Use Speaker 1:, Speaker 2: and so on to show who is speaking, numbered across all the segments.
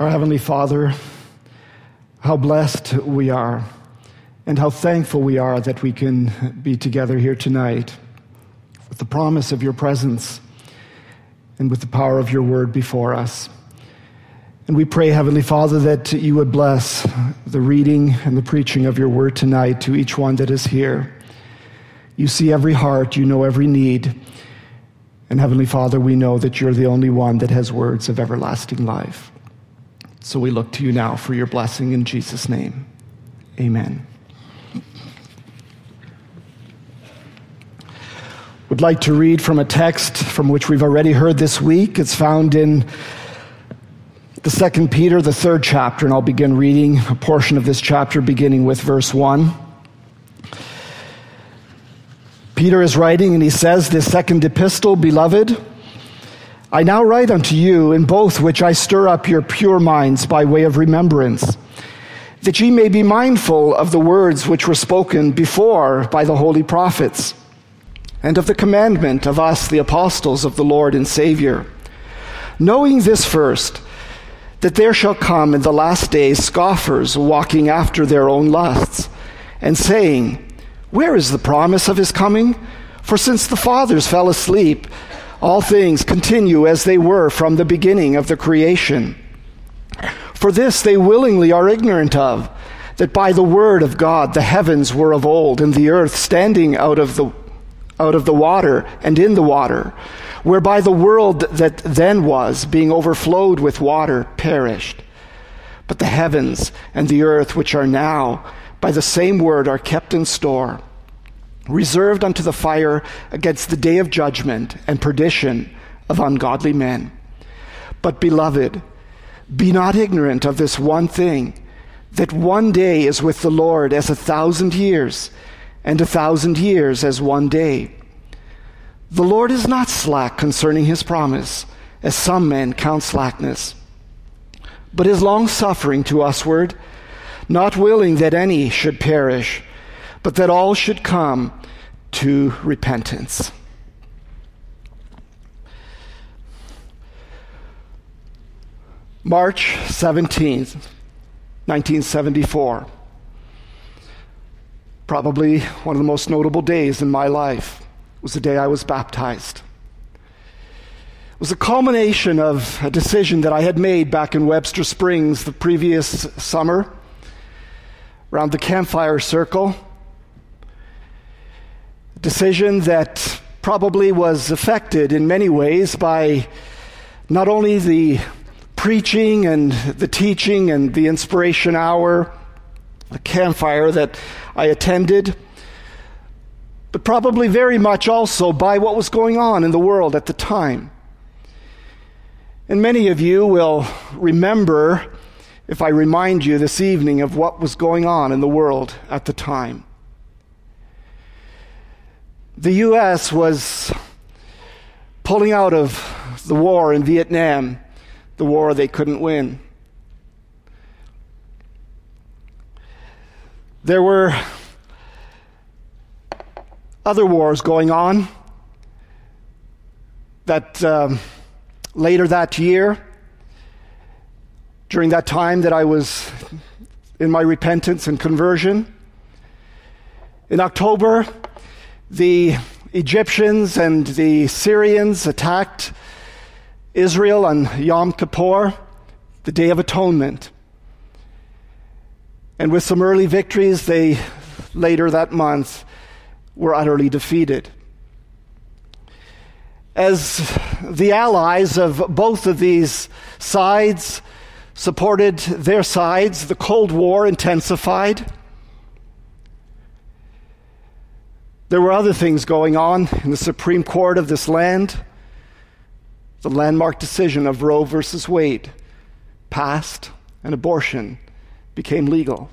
Speaker 1: Our Heavenly Father, how blessed we are, and how thankful we are that we can be together here tonight with the promise of your presence and with the power of your word before us. And we pray, Heavenly Father, that you would bless the reading and the preaching of your word tonight to each one that is here. You see every heart, you know every need. And Heavenly Father, we know that you're the only one that has words of everlasting life. So we look to you now for your blessing in Jesus' name. Amen. Would like to read from a text from which we've already heard this week. It's found in the second Peter, the third chapter, and I'll begin reading a portion of this chapter beginning with verse 1. Peter is writing and he says, This second epistle, beloved, I now write unto you in both which I stir up your pure minds by way of remembrance, that ye may be mindful of the words which were spoken before by the holy prophets, and of the commandment of us, the apostles of the Lord and Savior. Knowing this first, that there shall come in the last days scoffers walking after their own lusts, and saying, Where is the promise of his coming? For since the fathers fell asleep, all things continue as they were from the beginning of the creation. For this they willingly are ignorant of, that by the word of God the heavens were of old, and the earth standing out of the, out of the water and in the water, whereby the world that then was, being overflowed with water, perished. But the heavens and the earth, which are now, by the same word, are kept in store reserved unto the fire against the day of judgment and perdition of ungodly men. But, beloved, be not ignorant of this one thing that one day is with the Lord as a thousand years, and a thousand years as one day. The Lord is not slack concerning his promise, as some men count slackness, but is longsuffering to usward, not willing that any should perish, but that all should come to repentance. March 17th, 1974. Probably one of the most notable days in my life was the day I was baptized. It was a culmination of a decision that I had made back in Webster Springs the previous summer around the campfire circle decision that probably was affected in many ways by not only the preaching and the teaching and the inspiration hour, the campfire that I attended, but probably very much also by what was going on in the world at the time. And many of you will remember if I remind you this evening of what was going on in the world at the time. The U.S. was pulling out of the war in Vietnam, the war they couldn't win. There were other wars going on that um, later that year, during that time that I was in my repentance and conversion, in October the Egyptians and the Syrians attacked Israel on Yom Kippur, the Day of Atonement. And with some early victories, they later that month were utterly defeated. As the allies of both of these sides supported their sides, the Cold War intensified. There were other things going on in the Supreme Court of this land. The landmark decision of Roe versus Wade passed, and abortion became legal.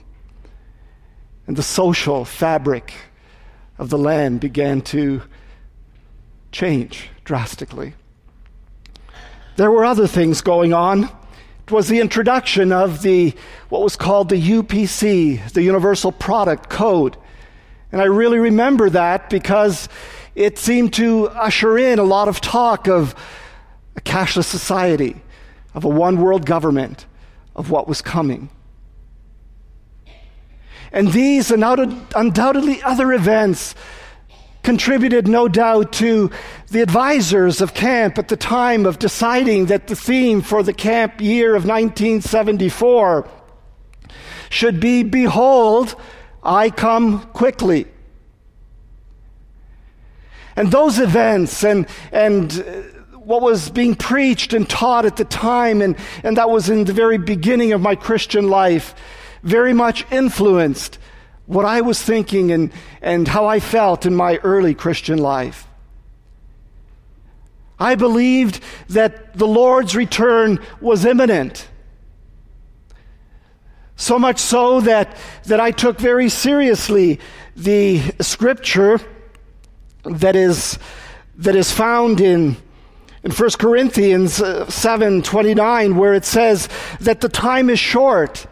Speaker 1: And the social fabric of the land began to change drastically. There were other things going on. It was the introduction of the what was called the UPC, the Universal Product Code. And I really remember that because it seemed to usher in a lot of talk of a cashless society, of a one world government, of what was coming. And these and undoubtedly other events contributed, no doubt, to the advisors of camp at the time of deciding that the theme for the camp year of 1974 should be Behold, I come quickly. And those events and, and uh, what was being preached and taught at the time, and, and that was in the very beginning of my Christian life, very much influenced what I was thinking and, and how I felt in my early Christian life. I believed that the Lord's return was imminent. So much so that, that I took very seriously the scripture that is, that is found in, in 1 Corinthians uh, 7 29, where it says that the time is short.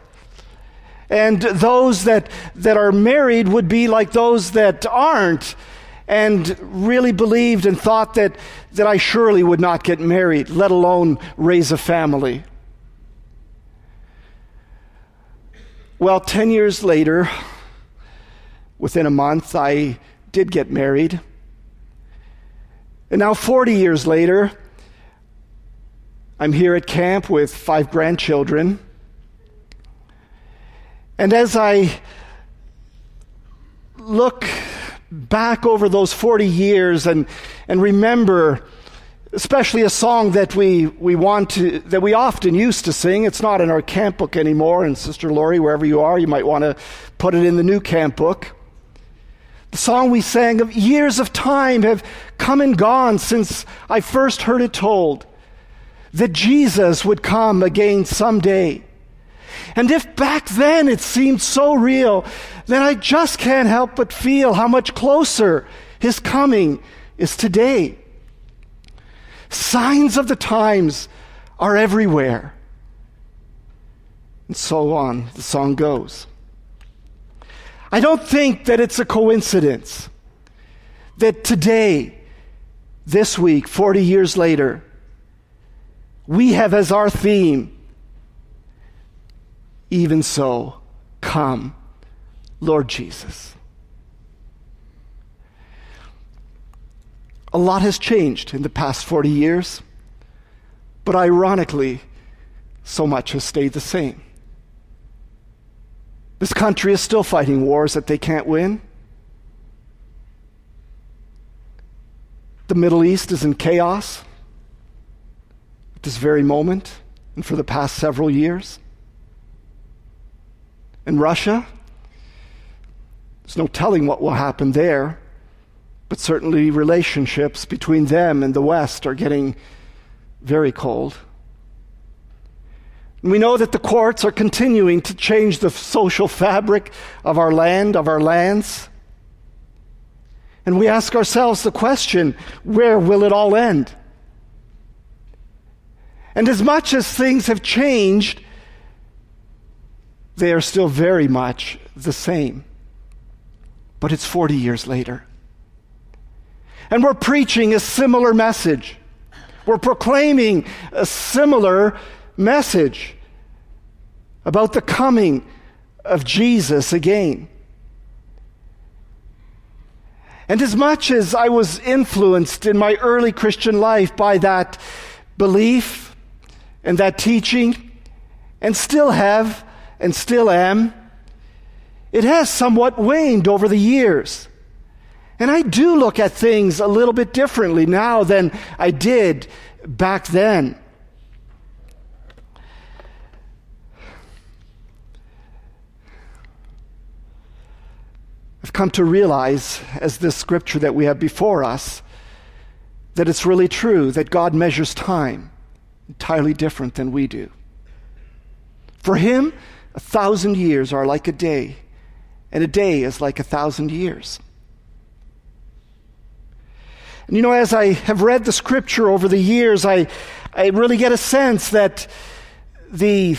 Speaker 1: And those that, that are married would be like those that aren't, and really believed and thought that, that I surely would not get married, let alone raise a family. Well, 10 years later, within a month, I did get married. And now, 40 years later, I'm here at camp with five grandchildren. And as I look back over those 40 years and, and remember, especially a song that we, we want to, that we often used to sing. It's not in our camp book anymore. And Sister Lori, wherever you are, you might want to put it in the new camp book. The song we sang of years of time have come and gone since I first heard it told that Jesus would come again someday. And if back then it seemed so real, then I just can't help but feel how much closer his coming is today. Signs of the times are everywhere. And so on, the song goes. I don't think that it's a coincidence that today, this week, 40 years later, we have as our theme even so, come, Lord Jesus. A lot has changed in the past 40 years, but ironically, so much has stayed the same. This country is still fighting wars that they can't win. The Middle East is in chaos at this very moment and for the past several years in Russia. There's no telling what will happen there, but certainly relationships between them and the West are getting very cold. We know that the courts are continuing to change the social fabric of our land, of our lands. And we ask ourselves the question where will it all end? And as much as things have changed, they are still very much the same. But it's 40 years later. And we're preaching a similar message. We're proclaiming a similar message about the coming of Jesus again. And as much as I was influenced in my early Christian life by that belief and that teaching, and still have, and still am, it has somewhat waned over the years. And I do look at things a little bit differently now than I did back then. I've come to realize, as this scripture that we have before us, that it's really true that God measures time entirely different than we do. For Him, a thousand years are like a day, and a day is like a thousand years. And you know, as I have read the scripture over the years, I, I really get a sense that the,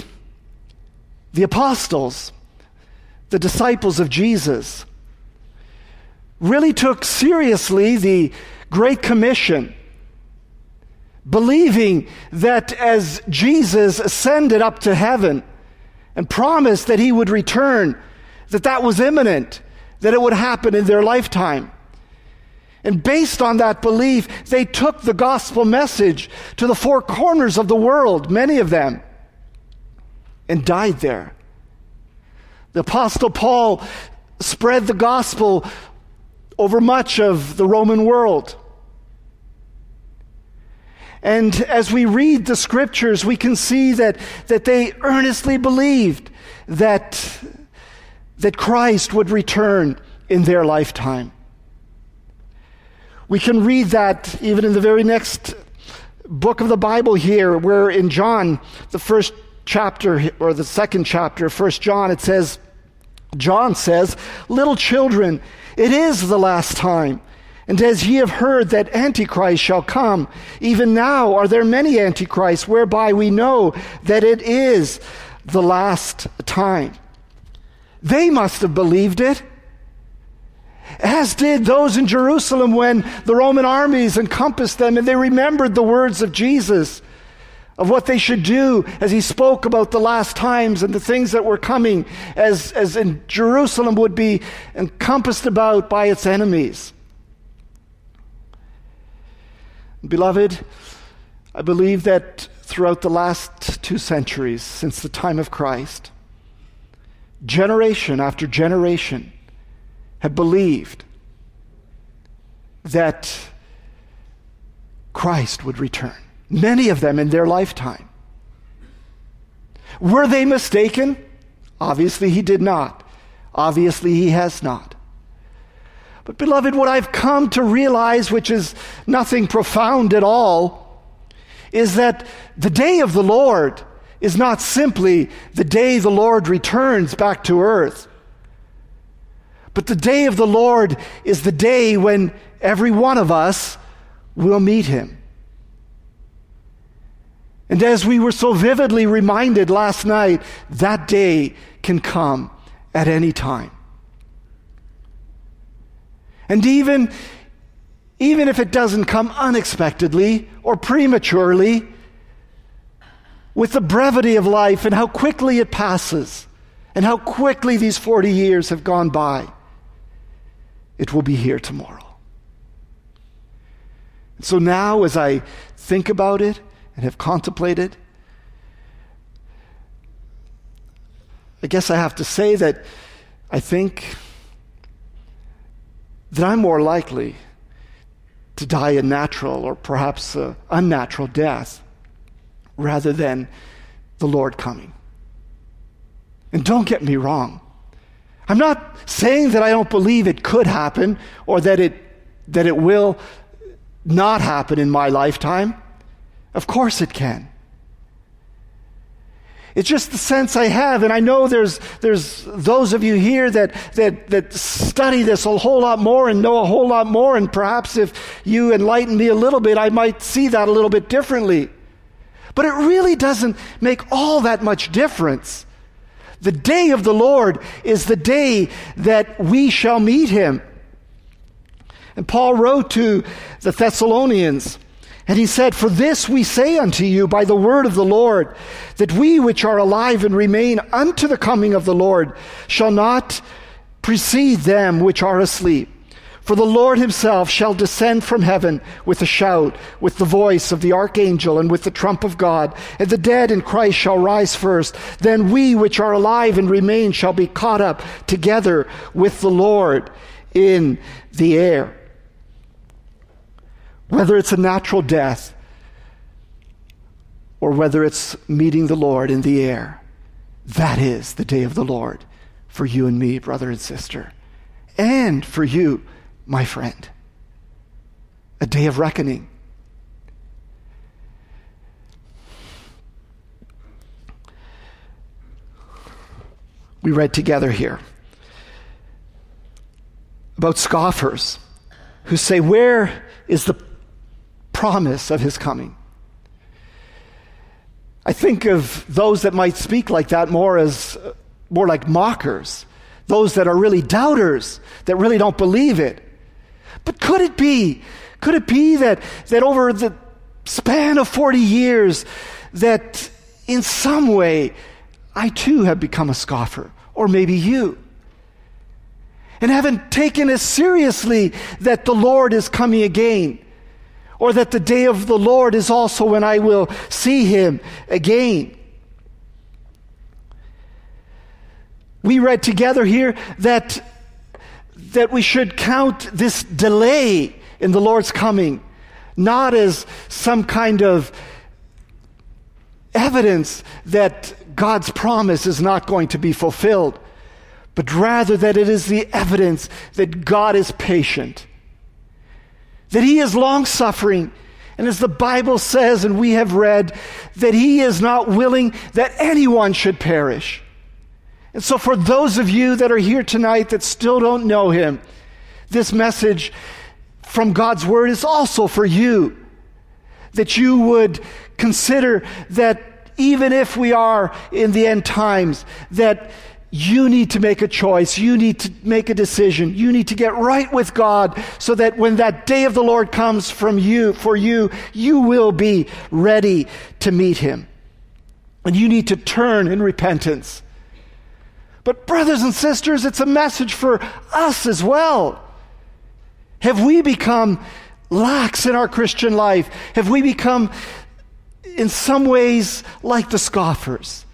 Speaker 1: the apostles, the disciples of Jesus, really took seriously the Great Commission, believing that as Jesus ascended up to heaven, and promised that he would return, that that was imminent, that it would happen in their lifetime. And based on that belief, they took the gospel message to the four corners of the world, many of them, and died there. The Apostle Paul spread the gospel over much of the Roman world. And as we read the scriptures, we can see that, that they earnestly believed that, that Christ would return in their lifetime. We can read that even in the very next book of the Bible here, where in John, the first chapter, or the second chapter, First John, it says, John says, Little children, it is the last time. And as ye have heard that Antichrist shall come, even now are there many Antichrists, whereby we know that it is the last time. They must have believed it as did those in Jerusalem when the Roman armies encompassed them and they remembered the words of Jesus of what they should do as he spoke about the last times and the things that were coming as, as in Jerusalem would be encompassed about by its enemies. Beloved, I believe that throughout the last two centuries, since the time of Christ, generation after generation, have believed that Christ would return. Many of them in their lifetime. Were they mistaken? Obviously, he did not. Obviously, he has not. But, beloved, what I've come to realize, which is nothing profound at all, is that the day of the Lord is not simply the day the Lord returns back to earth. But the day of the Lord is the day when every one of us will meet him. And as we were so vividly reminded last night, that day can come at any time. And even, even if it doesn't come unexpectedly or prematurely, with the brevity of life and how quickly it passes, and how quickly these 40 years have gone by, it will be here tomorrow. So now, as I think about it and have contemplated, I guess I have to say that I think that I'm more likely to die a natural or perhaps an unnatural death rather than the Lord coming. And don't get me wrong. I'm not saying that I don't believe it could happen or that it, that it will not happen in my lifetime. Of course it can. It's just the sense I have, and I know there's, there's those of you here that, that, that study this a whole lot more and know a whole lot more, and perhaps if you enlighten me a little bit, I might see that a little bit differently. But it really doesn't make all that much difference the day of the Lord is the day that we shall meet him. And Paul wrote to the Thessalonians, and he said, For this we say unto you by the word of the Lord, that we which are alive and remain unto the coming of the Lord shall not precede them which are asleep. For the Lord himself shall descend from heaven with a shout, with the voice of the archangel, and with the trump of God. And the dead in Christ shall rise first. Then we which are alive and remain shall be caught up together with the Lord in the air. Whether it's a natural death or whether it's meeting the Lord in the air, that is the day of the Lord for you and me, brother and sister, and for you my friend. A day of reckoning. We read together here about scoffers who say, Where is the promise of his coming? I think of those that might speak like that more as uh, more like mockers, those that are really doubters, that really don't believe it. But could it be? Could it be that, that over the span of 40 years, that in some way I too have become a scoffer, or maybe you. And haven't taken as seriously that the Lord is coming again, or that the day of the Lord is also when I will see him again. We read together here that, that we should count this delay in the Lord's coming not as some kind of evidence that God's promise is not going to be fulfilled, but rather that it is the evidence that God is patient, that He is long suffering. And as the Bible says, and we have read, that He is not willing that anyone should perish. And so, for those of you that are here tonight that still don't know Him, this message from God's Word is also for you. That you would consider that even if we are in the end times, that you need to make a choice. You need to make a decision. You need to get right with God so that when that day of the Lord comes from you, for you, you will be ready to meet Him. And you need to turn in repentance. But, brothers and sisters, it's a message for us as well. Have we become lax in our Christian life? Have we become, in some ways, like the scoffers?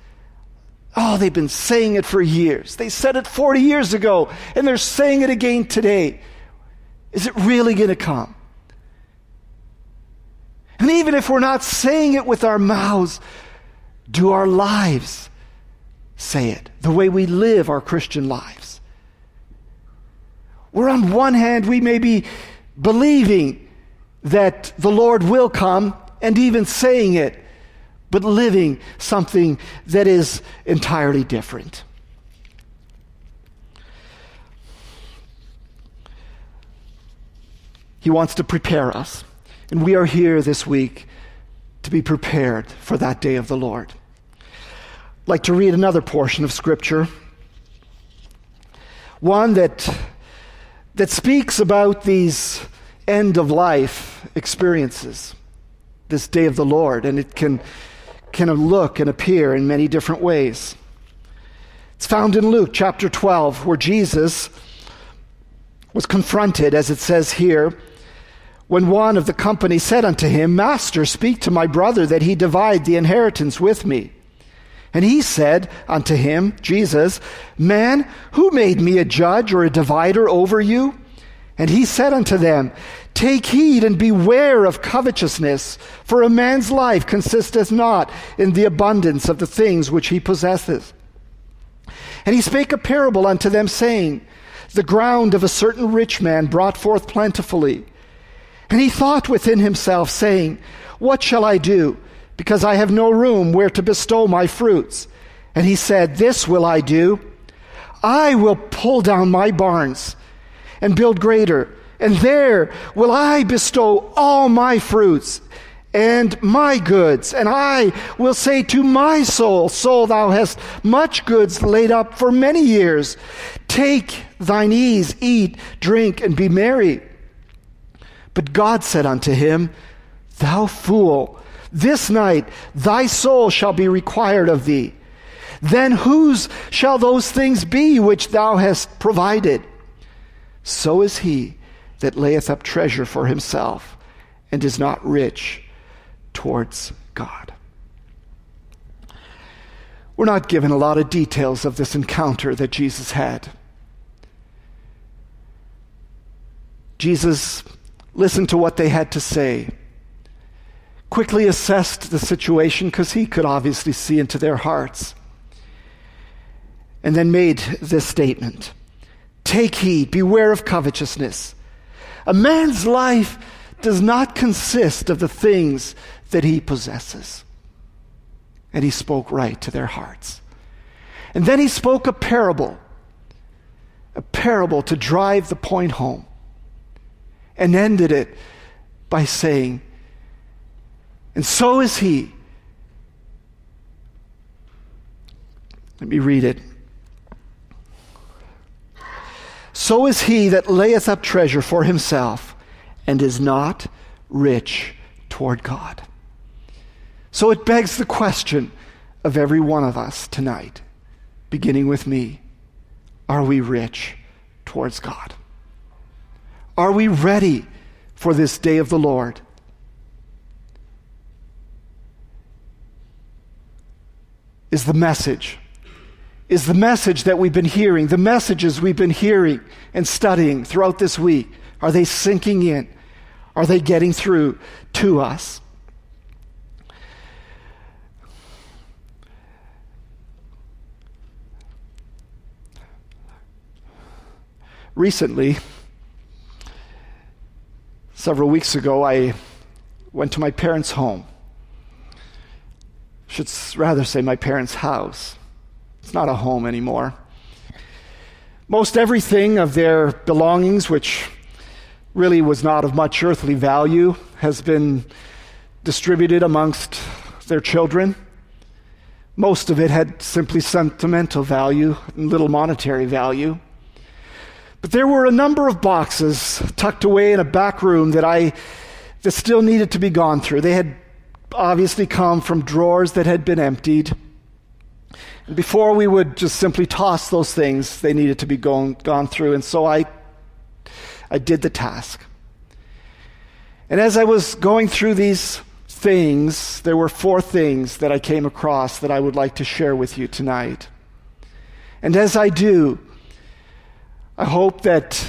Speaker 1: Oh, they've been saying it for years. They said it 40 years ago, and they're saying it again today. Is it really going to come? And even if we're not saying it with our mouths, do our lives say it? The way we live our Christian lives. Where on one hand, we may be believing that the Lord will come and even saying it, but living something that is entirely different. He wants to prepare us. And we are here this week to be prepared for that day of the Lord. Like to read another portion of Scripture, one that that speaks about these end of life experiences, this day of the Lord, and it can, can look and appear in many different ways. It's found in Luke chapter 12, where Jesus was confronted, as it says here, when one of the company said unto him, Master, speak to my brother that he divide the inheritance with me. And he said unto him, Jesus, Man, who made me a judge or a divider over you? And he said unto them, Take heed and beware of covetousness, for a man's life consisteth not in the abundance of the things which he possesseth. And he spake a parable unto them, saying, The ground of a certain rich man brought forth plentifully. And he thought within himself, saying, What shall I do? Because I have no room where to bestow my fruits. And he said, This will I do. I will pull down my barns and build greater, and there will I bestow all my fruits and my goods. And I will say to my soul, Soul, thou hast much goods laid up for many years. Take thine ease, eat, drink, and be merry. But God said unto him, Thou fool, this night thy soul shall be required of thee. Then whose shall those things be which thou hast provided? So is he that layeth up treasure for himself and is not rich towards God. We're not given a lot of details of this encounter that Jesus had. Jesus listened to what they had to say quickly assessed the situation because he could obviously see into their hearts. And then made this statement Take heed, beware of covetousness. A man's life does not consist of the things that he possesses. And he spoke right to their hearts. And then he spoke a parable, a parable to drive the point home, and ended it by saying, and so is he. Let me read it. So is he that layeth up treasure for himself and is not rich toward God. So it begs the question of every one of us tonight, beginning with me, are we rich towards God? Are we ready for this day of the Lord? Is the message. Is the message that we've been hearing, the messages we've been hearing and studying throughout this week, are they sinking in? Are they getting through to us? Recently, several weeks ago, I went to my parents' home. Should rather say my parents' house. It's not a home anymore. Most everything of their belongings, which really was not of much earthly value, has been distributed amongst their children. Most of it had simply sentimental value and little monetary value. But there were a number of boxes tucked away in a back room that I that still needed to be gone through. They had obviously come from drawers that had been emptied. And before we would just simply toss those things, they needed to be gone, gone through. And so I, I did the task. And as I was going through these things, there were four things that I came across that I would like to share with you tonight. And as I do, I hope that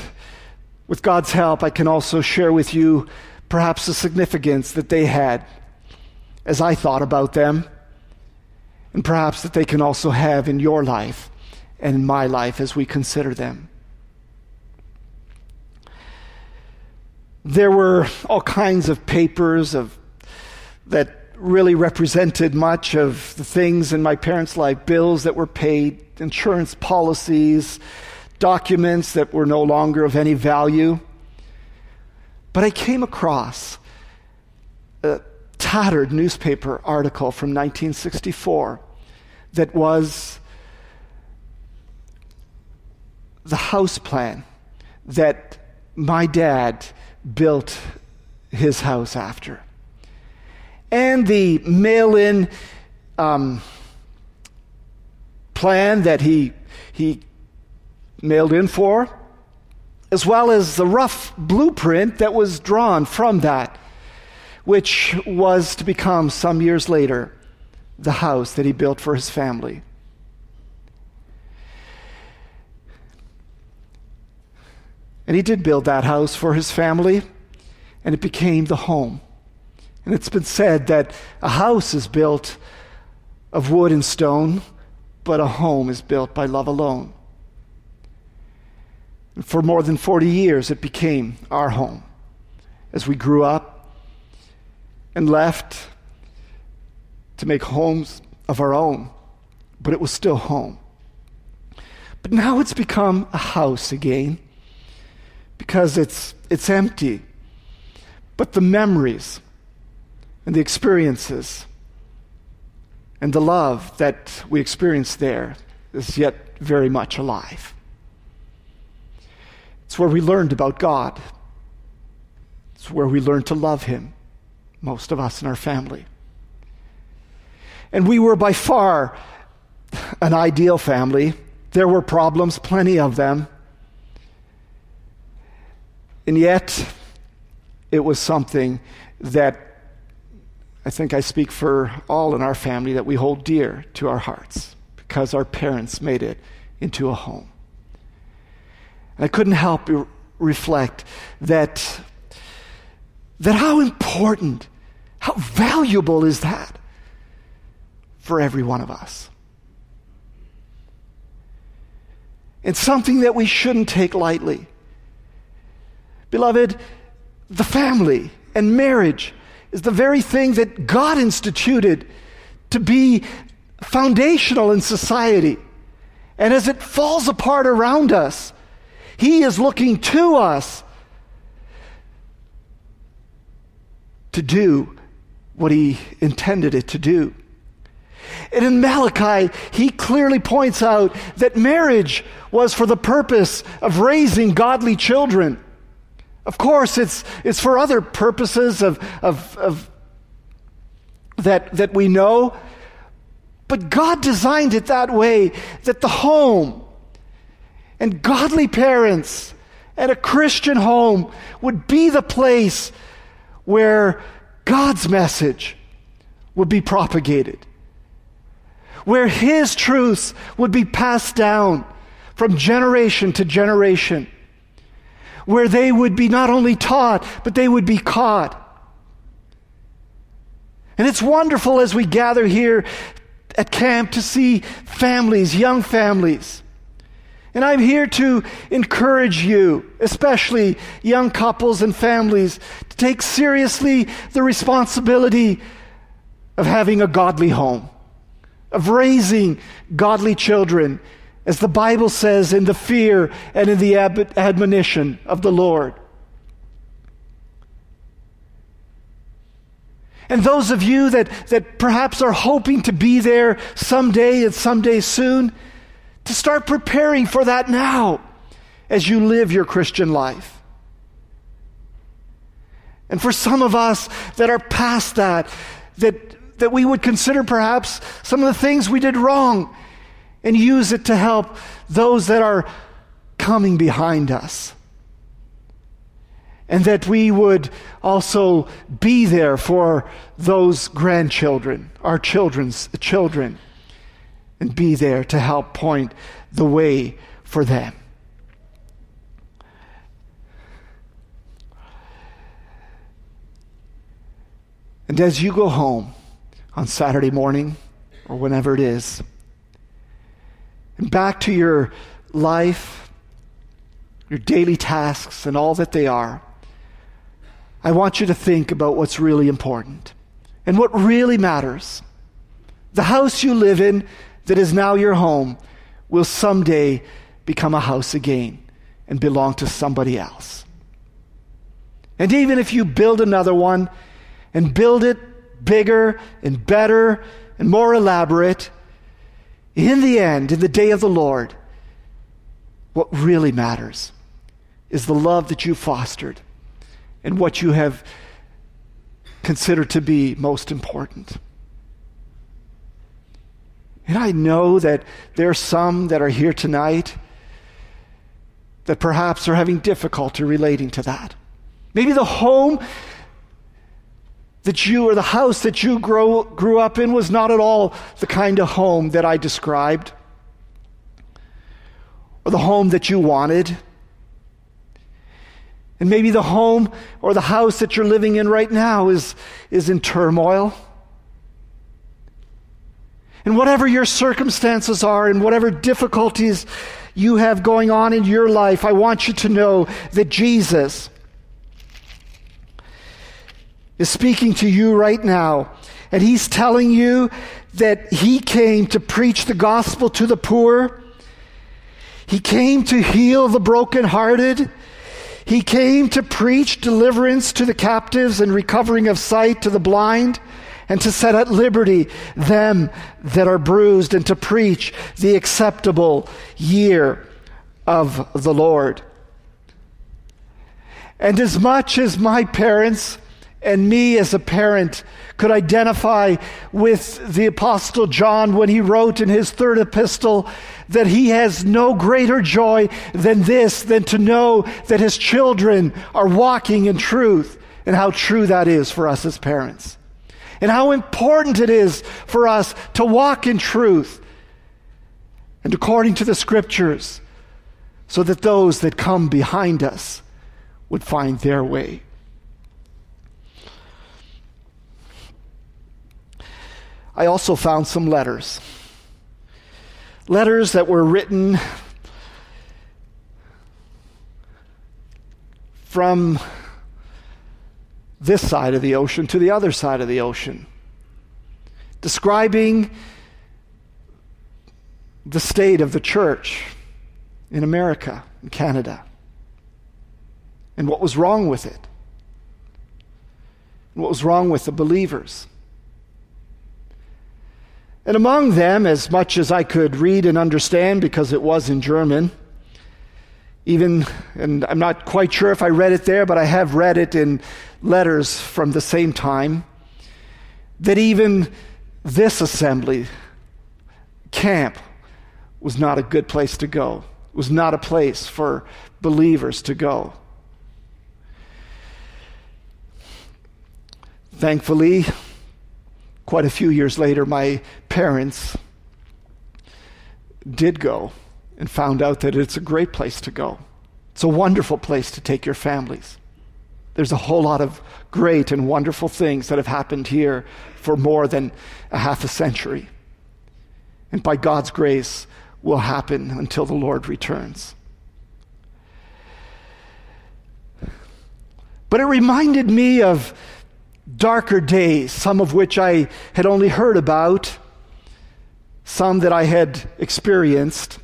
Speaker 1: with God's help, I can also share with you perhaps the significance that they had as I thought about them, and perhaps that they can also have in your life and in my life as we consider them. There were all kinds of papers of, that really represented much of the things in my parents' life bills that were paid, insurance policies, documents that were no longer of any value. But I came across tattered newspaper article from 1964 that was the house plan that my dad built his house after. And the mail in um, plan that he, he mailed in for, as well as the rough blueprint that was drawn from that, which was to become some years later the house that he built for his family. And he did build that house for his family, and it became the home. And it's been said that a house is built of wood and stone, but a home is built by love alone. And for more than 40 years, it became our home. As we grew up and left to make homes of our own, but it was still home. But now it's become a house again because it's, it's empty. But the memories and the experiences and the love that we experience there is yet very much alive. It's where we learned about God. It's where we learned to love Him, most of us in our family. And we were by far an ideal family. There were problems, plenty of them. And yet, it was something that I think I speak for all in our family that we hold dear to our hearts because our parents made it into a home. And I couldn't help but reflect that, that how important, how valuable is that for every one of us? It's something that we shouldn't take lightly. Beloved, the family and marriage is the very thing that God instituted to be foundational in society. And as it falls apart around us, he is looking to us to do what He intended it to do. And in Malachi, he clearly points out that marriage was for the purpose of raising godly children. Of course, it's, it's for other purposes of, of, of that, that we know, But God designed it that way that the home and godly parents and a Christian home would be the place where God's message would be propagated, where His truths would be passed down from generation to generation, where they would be not only taught, but they would be caught. And it's wonderful as we gather here at camp to see families, young families. And I'm here to encourage you, especially young couples and families, to take seriously the responsibility of having a godly home, of raising godly children, as the Bible says, in the fear and in the admonition of the Lord. And those of you that, that perhaps are hoping to be there someday and someday soon, to start preparing for that now as you live your Christian life. And for some of us that are past that, that, that we would consider perhaps some of the things we did wrong and use it to help those that are coming behind us. And that we would also be there for those grandchildren, our children's children, and be there to help point the way for them. And as you go home on Saturday morning or whenever it is, and back to your life, your daily tasks, and all that they are, I want you to think about what's really important and what really matters. The house you live in that is now your home will someday become a house again and belong to somebody else. And even if you build another one and build it bigger and better and more elaborate, in the end, in the day of the Lord, what really matters is the love that you fostered and what you have considered to be most important. And I know that there are some that are here tonight that perhaps are having difficulty relating to that. Maybe the home that you or the house that you grow, grew up in was not at all the kind of home that I described, or the home that you wanted. And maybe the home or the house that you're living in right now is, is in turmoil. And whatever your circumstances are and whatever difficulties you have going on in your life, I want you to know that Jesus is speaking to you right now. And he's telling you that he came to preach the gospel to the poor. He came to heal the brokenhearted. He came to preach deliverance to the captives and recovering of sight to the blind and to set at liberty them that are bruised, and to preach the acceptable year of the Lord. And as much as my parents and me as a parent could identify with the Apostle John when he wrote in his third epistle that he has no greater joy than this, than to know that his children are walking in truth, and how true that is for us as parents and how important it is for us to walk in truth and according to the scriptures so that those that come behind us would find their way. I also found some letters. Letters that were written from this side of the ocean to the other side of the ocean, describing the state of the church in America and Canada and what was wrong with it, what was wrong with the believers. And among them, as much as I could read and understand because it was in German, even, and I'm not quite sure if I read it there, but I have read it in letters from the same time, that even this assembly camp was not a good place to go. It was not a place for believers to go. Thankfully, quite a few years later, my parents did go and found out that it's a great place to go. It's a wonderful place to take your families. There's a whole lot of great and wonderful things that have happened here for more than a half a century. And by God's grace, will happen until the Lord returns. But it reminded me of darker days, some of which I had only heard about, some that I had experienced.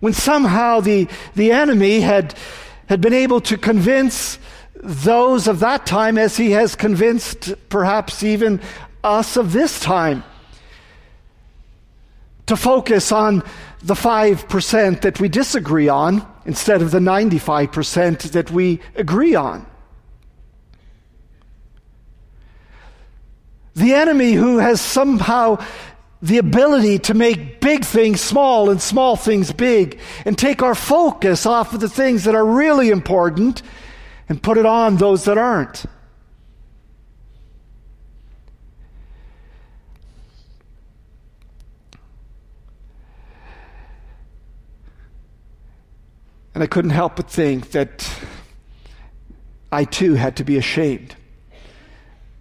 Speaker 1: When somehow the, the enemy had, had been able to convince those of that time, as he has convinced perhaps even us of this time, to focus on the 5% that we disagree on instead of the 95% that we agree on. The enemy who has somehow the ability to make big things small and small things big and take our focus off of the things that are really important and put it on those that aren't. And I couldn't help but think that I too had to be ashamed.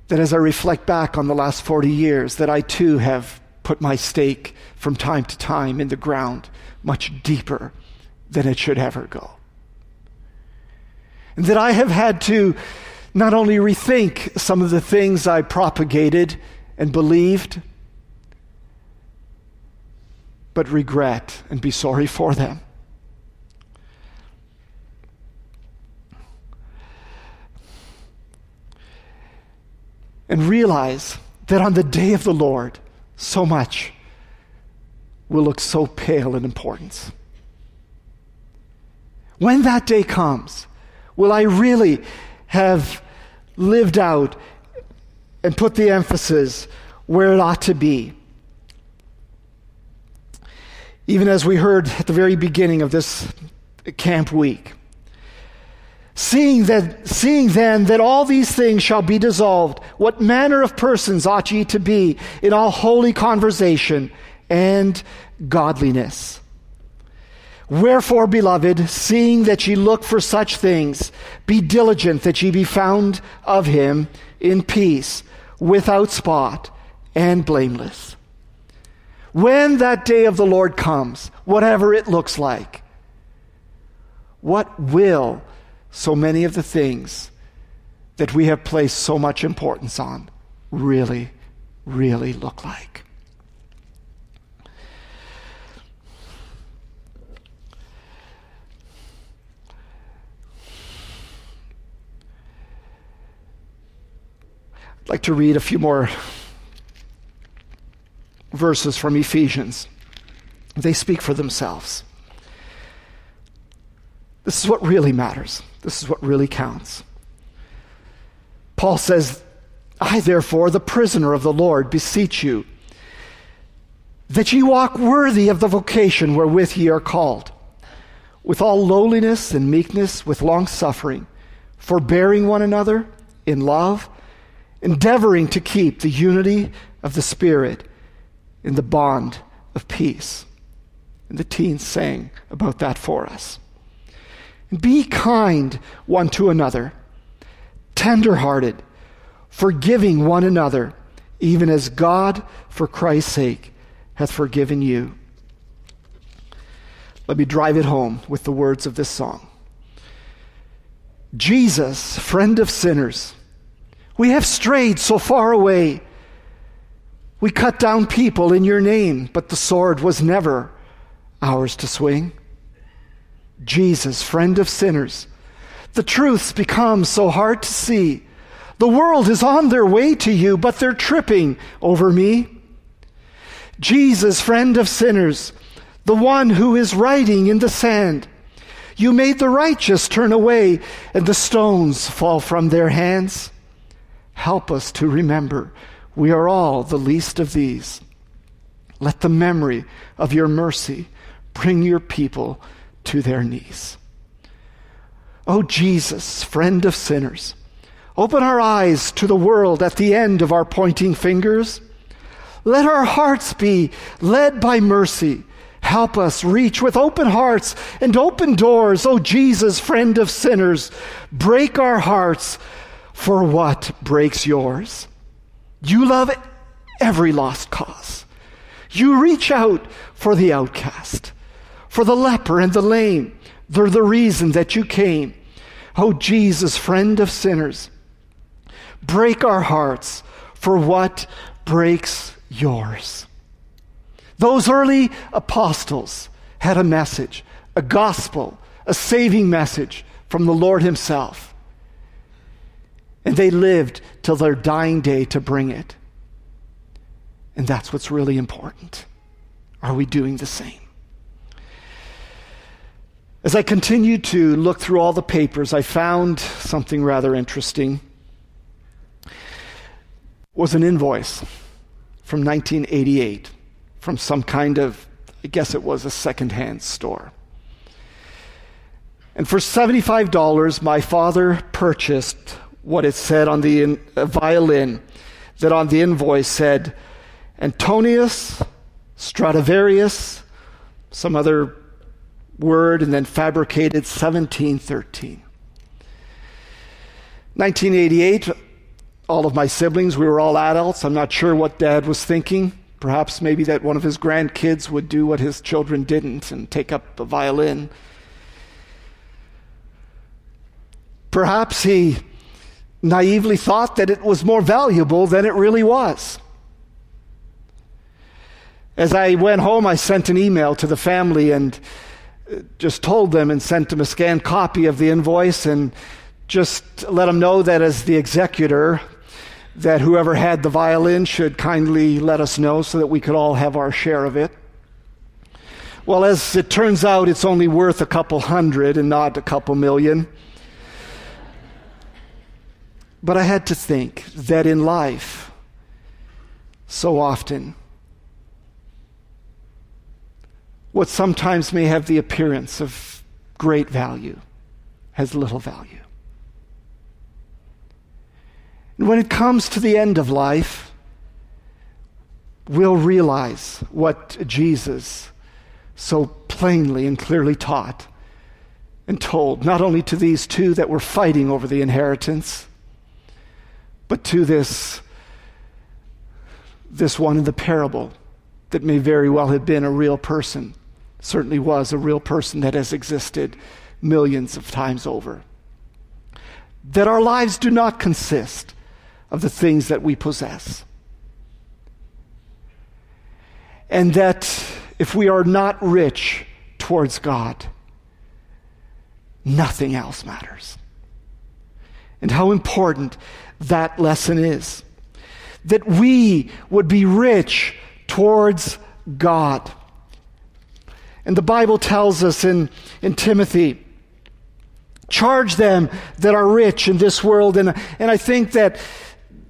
Speaker 1: That as I reflect back on the last 40 years, that I too have put my stake from time to time in the ground much deeper than it should ever go. And that I have had to not only rethink some of the things I propagated and believed, but regret and be sorry for them. And realize that on the day of the Lord, so much will look so pale in importance. When that day comes, will I really have lived out and put the emphasis where it ought to be? Even as we heard at the very beginning of this camp week, Seeing, that, seeing then that all these things shall be dissolved, what manner of persons ought ye to be in all holy conversation and godliness? Wherefore, beloved, seeing that ye look for such things, be diligent that ye be found of him in peace, without spot, and blameless. When that day of the Lord comes, whatever it looks like, what will so many of the things that we have placed so much importance on really, really look like. I'd like to read a few more verses from Ephesians. They speak for themselves. This is what really matters. This is what really counts. Paul says, I, therefore, the prisoner of the Lord, beseech you that ye walk worthy of the vocation wherewith ye are called, with all lowliness and meekness, with long suffering, forbearing one another in love, endeavoring to keep the unity of the Spirit in the bond of peace. And the teens sang about that for us. Be kind one to another, tenderhearted, forgiving one another, even as God, for Christ's sake, hath forgiven you. Let me drive it home with the words of this song. Jesus, friend of sinners, we have strayed so far away. We cut down people in your name, but the sword was never ours to swing. Jesus, friend of sinners. The truths become so hard to see. The world is on their way to you, but they're tripping over me. Jesus, friend of sinners, the one who is writing in the sand. You made the righteous turn away, and the stones fall from their hands. Help us to remember we are all the least of these. Let the memory of your mercy bring your people to their knees. Oh, Jesus, friend of sinners, open our eyes to the world at the end of our pointing fingers. Let our hearts be led by mercy. Help us reach with open hearts and open doors, oh, Jesus, friend of sinners. Break our hearts for what breaks yours. You love every lost cause. You reach out for the outcast, for the leper and the lame. They're the reason that you came. Oh, Jesus, friend of sinners, break our hearts for what breaks yours. Those early apostles had a message, a gospel, a saving message from the Lord Himself. And they lived till their dying day to bring it. And that's what's really important. Are we doing the same? As I continued to look through all the papers, I found something rather interesting. It was an invoice from 1988 from some kind of, I guess it was a secondhand store. And for $75, my father purchased what it said on the in, uh, violin that on the invoice said Antonius Stradivarius, some other word, and then fabricated 1713. 1988, all of my siblings, we were all adults. I'm not sure what dad was thinking. Perhaps maybe that one of his grandkids would do what his children didn't and take up a violin. Perhaps he naively thought that it was more valuable than it really was. As I went home, I sent an email to the family and just told them and sent them a scanned copy of the invoice and just let them know that as the executor, that whoever had the violin should kindly let us know so that we could all have our share of it. Well, as it turns out, it's only worth a couple hundred and not a couple million. But I had to think that in life, so often, what sometimes may have the appearance of great value has little value. And when it comes to the end of life, we'll realize what Jesus so plainly and clearly taught and told, not only to these two that were fighting over the inheritance, but to this, this one in the parable that may very well have been a real person certainly was a real person that has existed millions of times over. That our lives do not consist of the things that we possess. And that if we are not rich towards God, nothing else matters. And how important that lesson is. That we would be rich towards God. And the Bible tells us in, in Timothy, charge them that are rich in this world. And, and I think that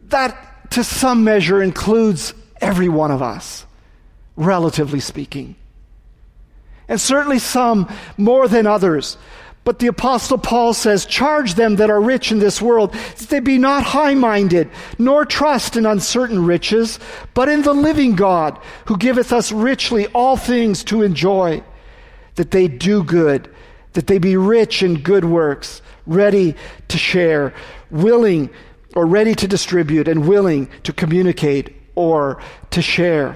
Speaker 1: that, to some measure, includes every one of us, relatively speaking. And certainly some more than others. But the apostle Paul says, charge them that are rich in this world, that they be not high minded, nor trust in uncertain riches, but in the living God, who giveth us richly all things to enjoy, that they do good, that they be rich in good works, ready to share, willing or ready to distribute, and willing to communicate or to share.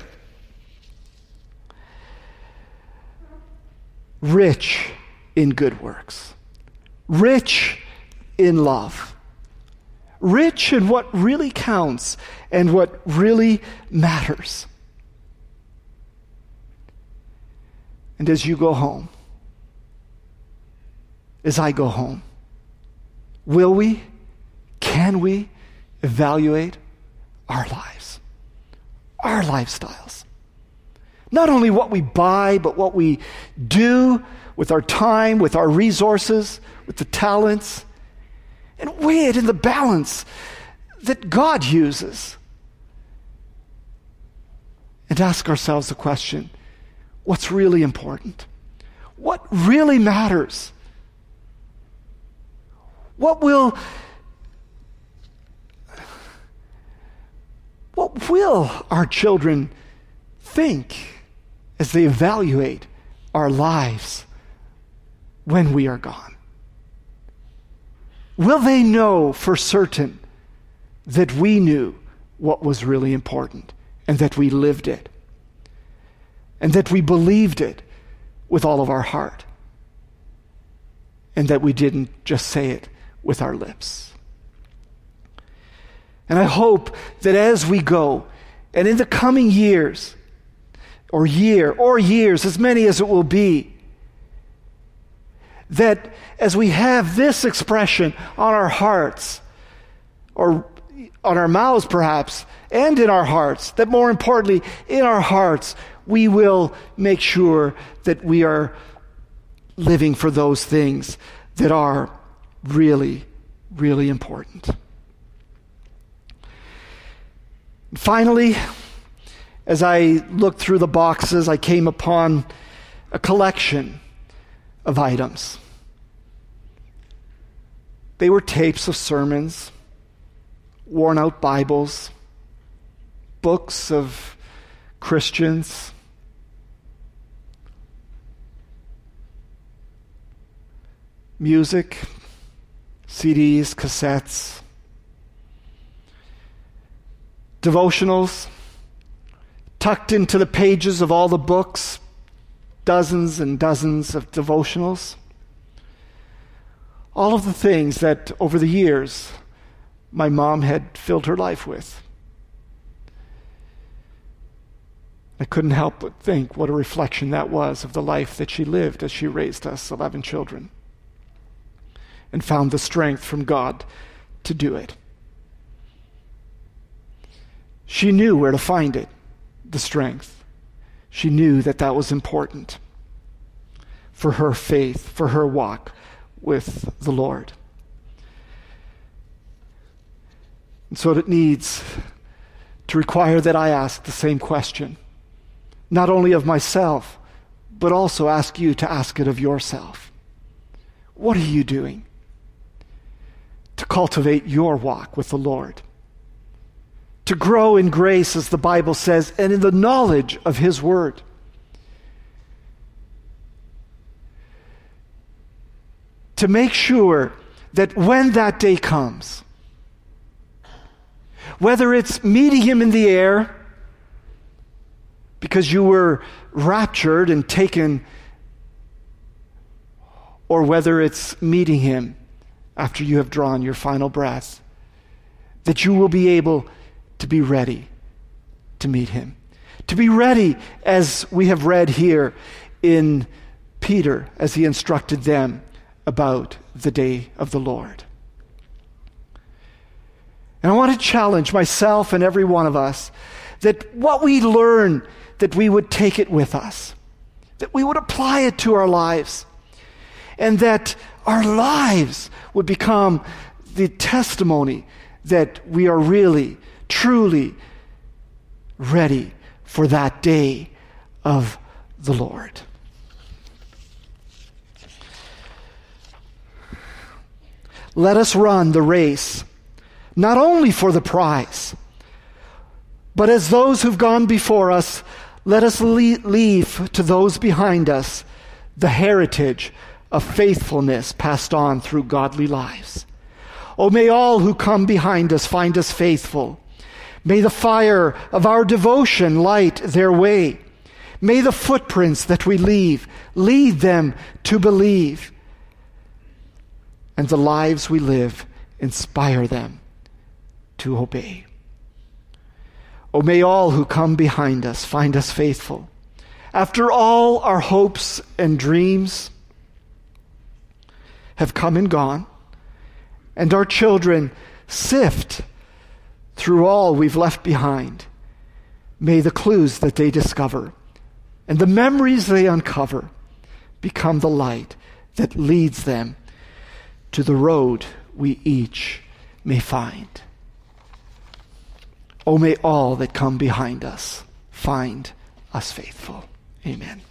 Speaker 1: Rich in good works, rich in love, rich in what really counts and what really matters. And as you go home, as I go home, will we, can we evaluate our lives, our lifestyles? Not only what we buy, but what we do with our time, with our resources, with the talents, and weigh it in the balance that God uses. and ask ourselves the question what's really important? What really matters? What will what will our children think as they evaluate our lives when we are gone? Will they know for certain that we knew what was really important and that we lived it and that we believed it with all of our heart and that we didn't just say it with our lips? And I hope that as we go, and in the coming years, or year, or years, as many as it will be, that as we have this expression on our hearts, or on our mouths perhaps, and in our hearts, that more importantly, in our hearts, we will make sure that we are living for those things that are really, really important. Finally, as I looked through the boxes, I came upon a collection of items. They were tapes of sermons, worn out Bibles, books of Christians. Music, CDs, cassettes, devotionals tucked into the pages of all the books, dozens and dozens of devotionals. All of the things that over the years my mom had filled her life with. I couldn't help but think what a reflection that was of the life that she lived as she raised us, 11 children, and found the strength from God to do it. She knew where to find it, the strength. She knew that that was important for her faith, for her walk with the Lord. And so it needs to require that I ask the same question, not only of myself, but also ask you to ask it of yourself. What are you doing to cultivate your walk with the Lord? To grow in grace, as the Bible says, and in the knowledge of His Word. To make sure that when that day comes, whether it's meeting Him in the air because you were raptured and taken, or whether it's meeting Him after you have drawn your final breath, that you will be able to be ready to meet him. To be ready, as we have read here in Peter, as he instructed them about the day of the Lord. And I want to challenge myself and every one of us that what we learn, that we would take it with us, that we would apply it to our lives, and that our lives would become the testimony that we are really truly ready for that day of the Lord. Let us run the race, not only for the prize, but as those who've gone before us, let us leave to those behind us the heritage of faithfulness passed on through godly lives. Oh, may all who come behind us find us faithful May the fire of our devotion light their way. May the footprints that we leave lead them to believe. And the lives we live inspire them to obey. Oh, may all who come behind us find us faithful. After all our hopes and dreams have come and gone, and our children sift through all we've left behind, may the clues that they discover and the memories they uncover become the light that leads them to the road we each may find. Oh, may all that come behind us find us faithful. Amen.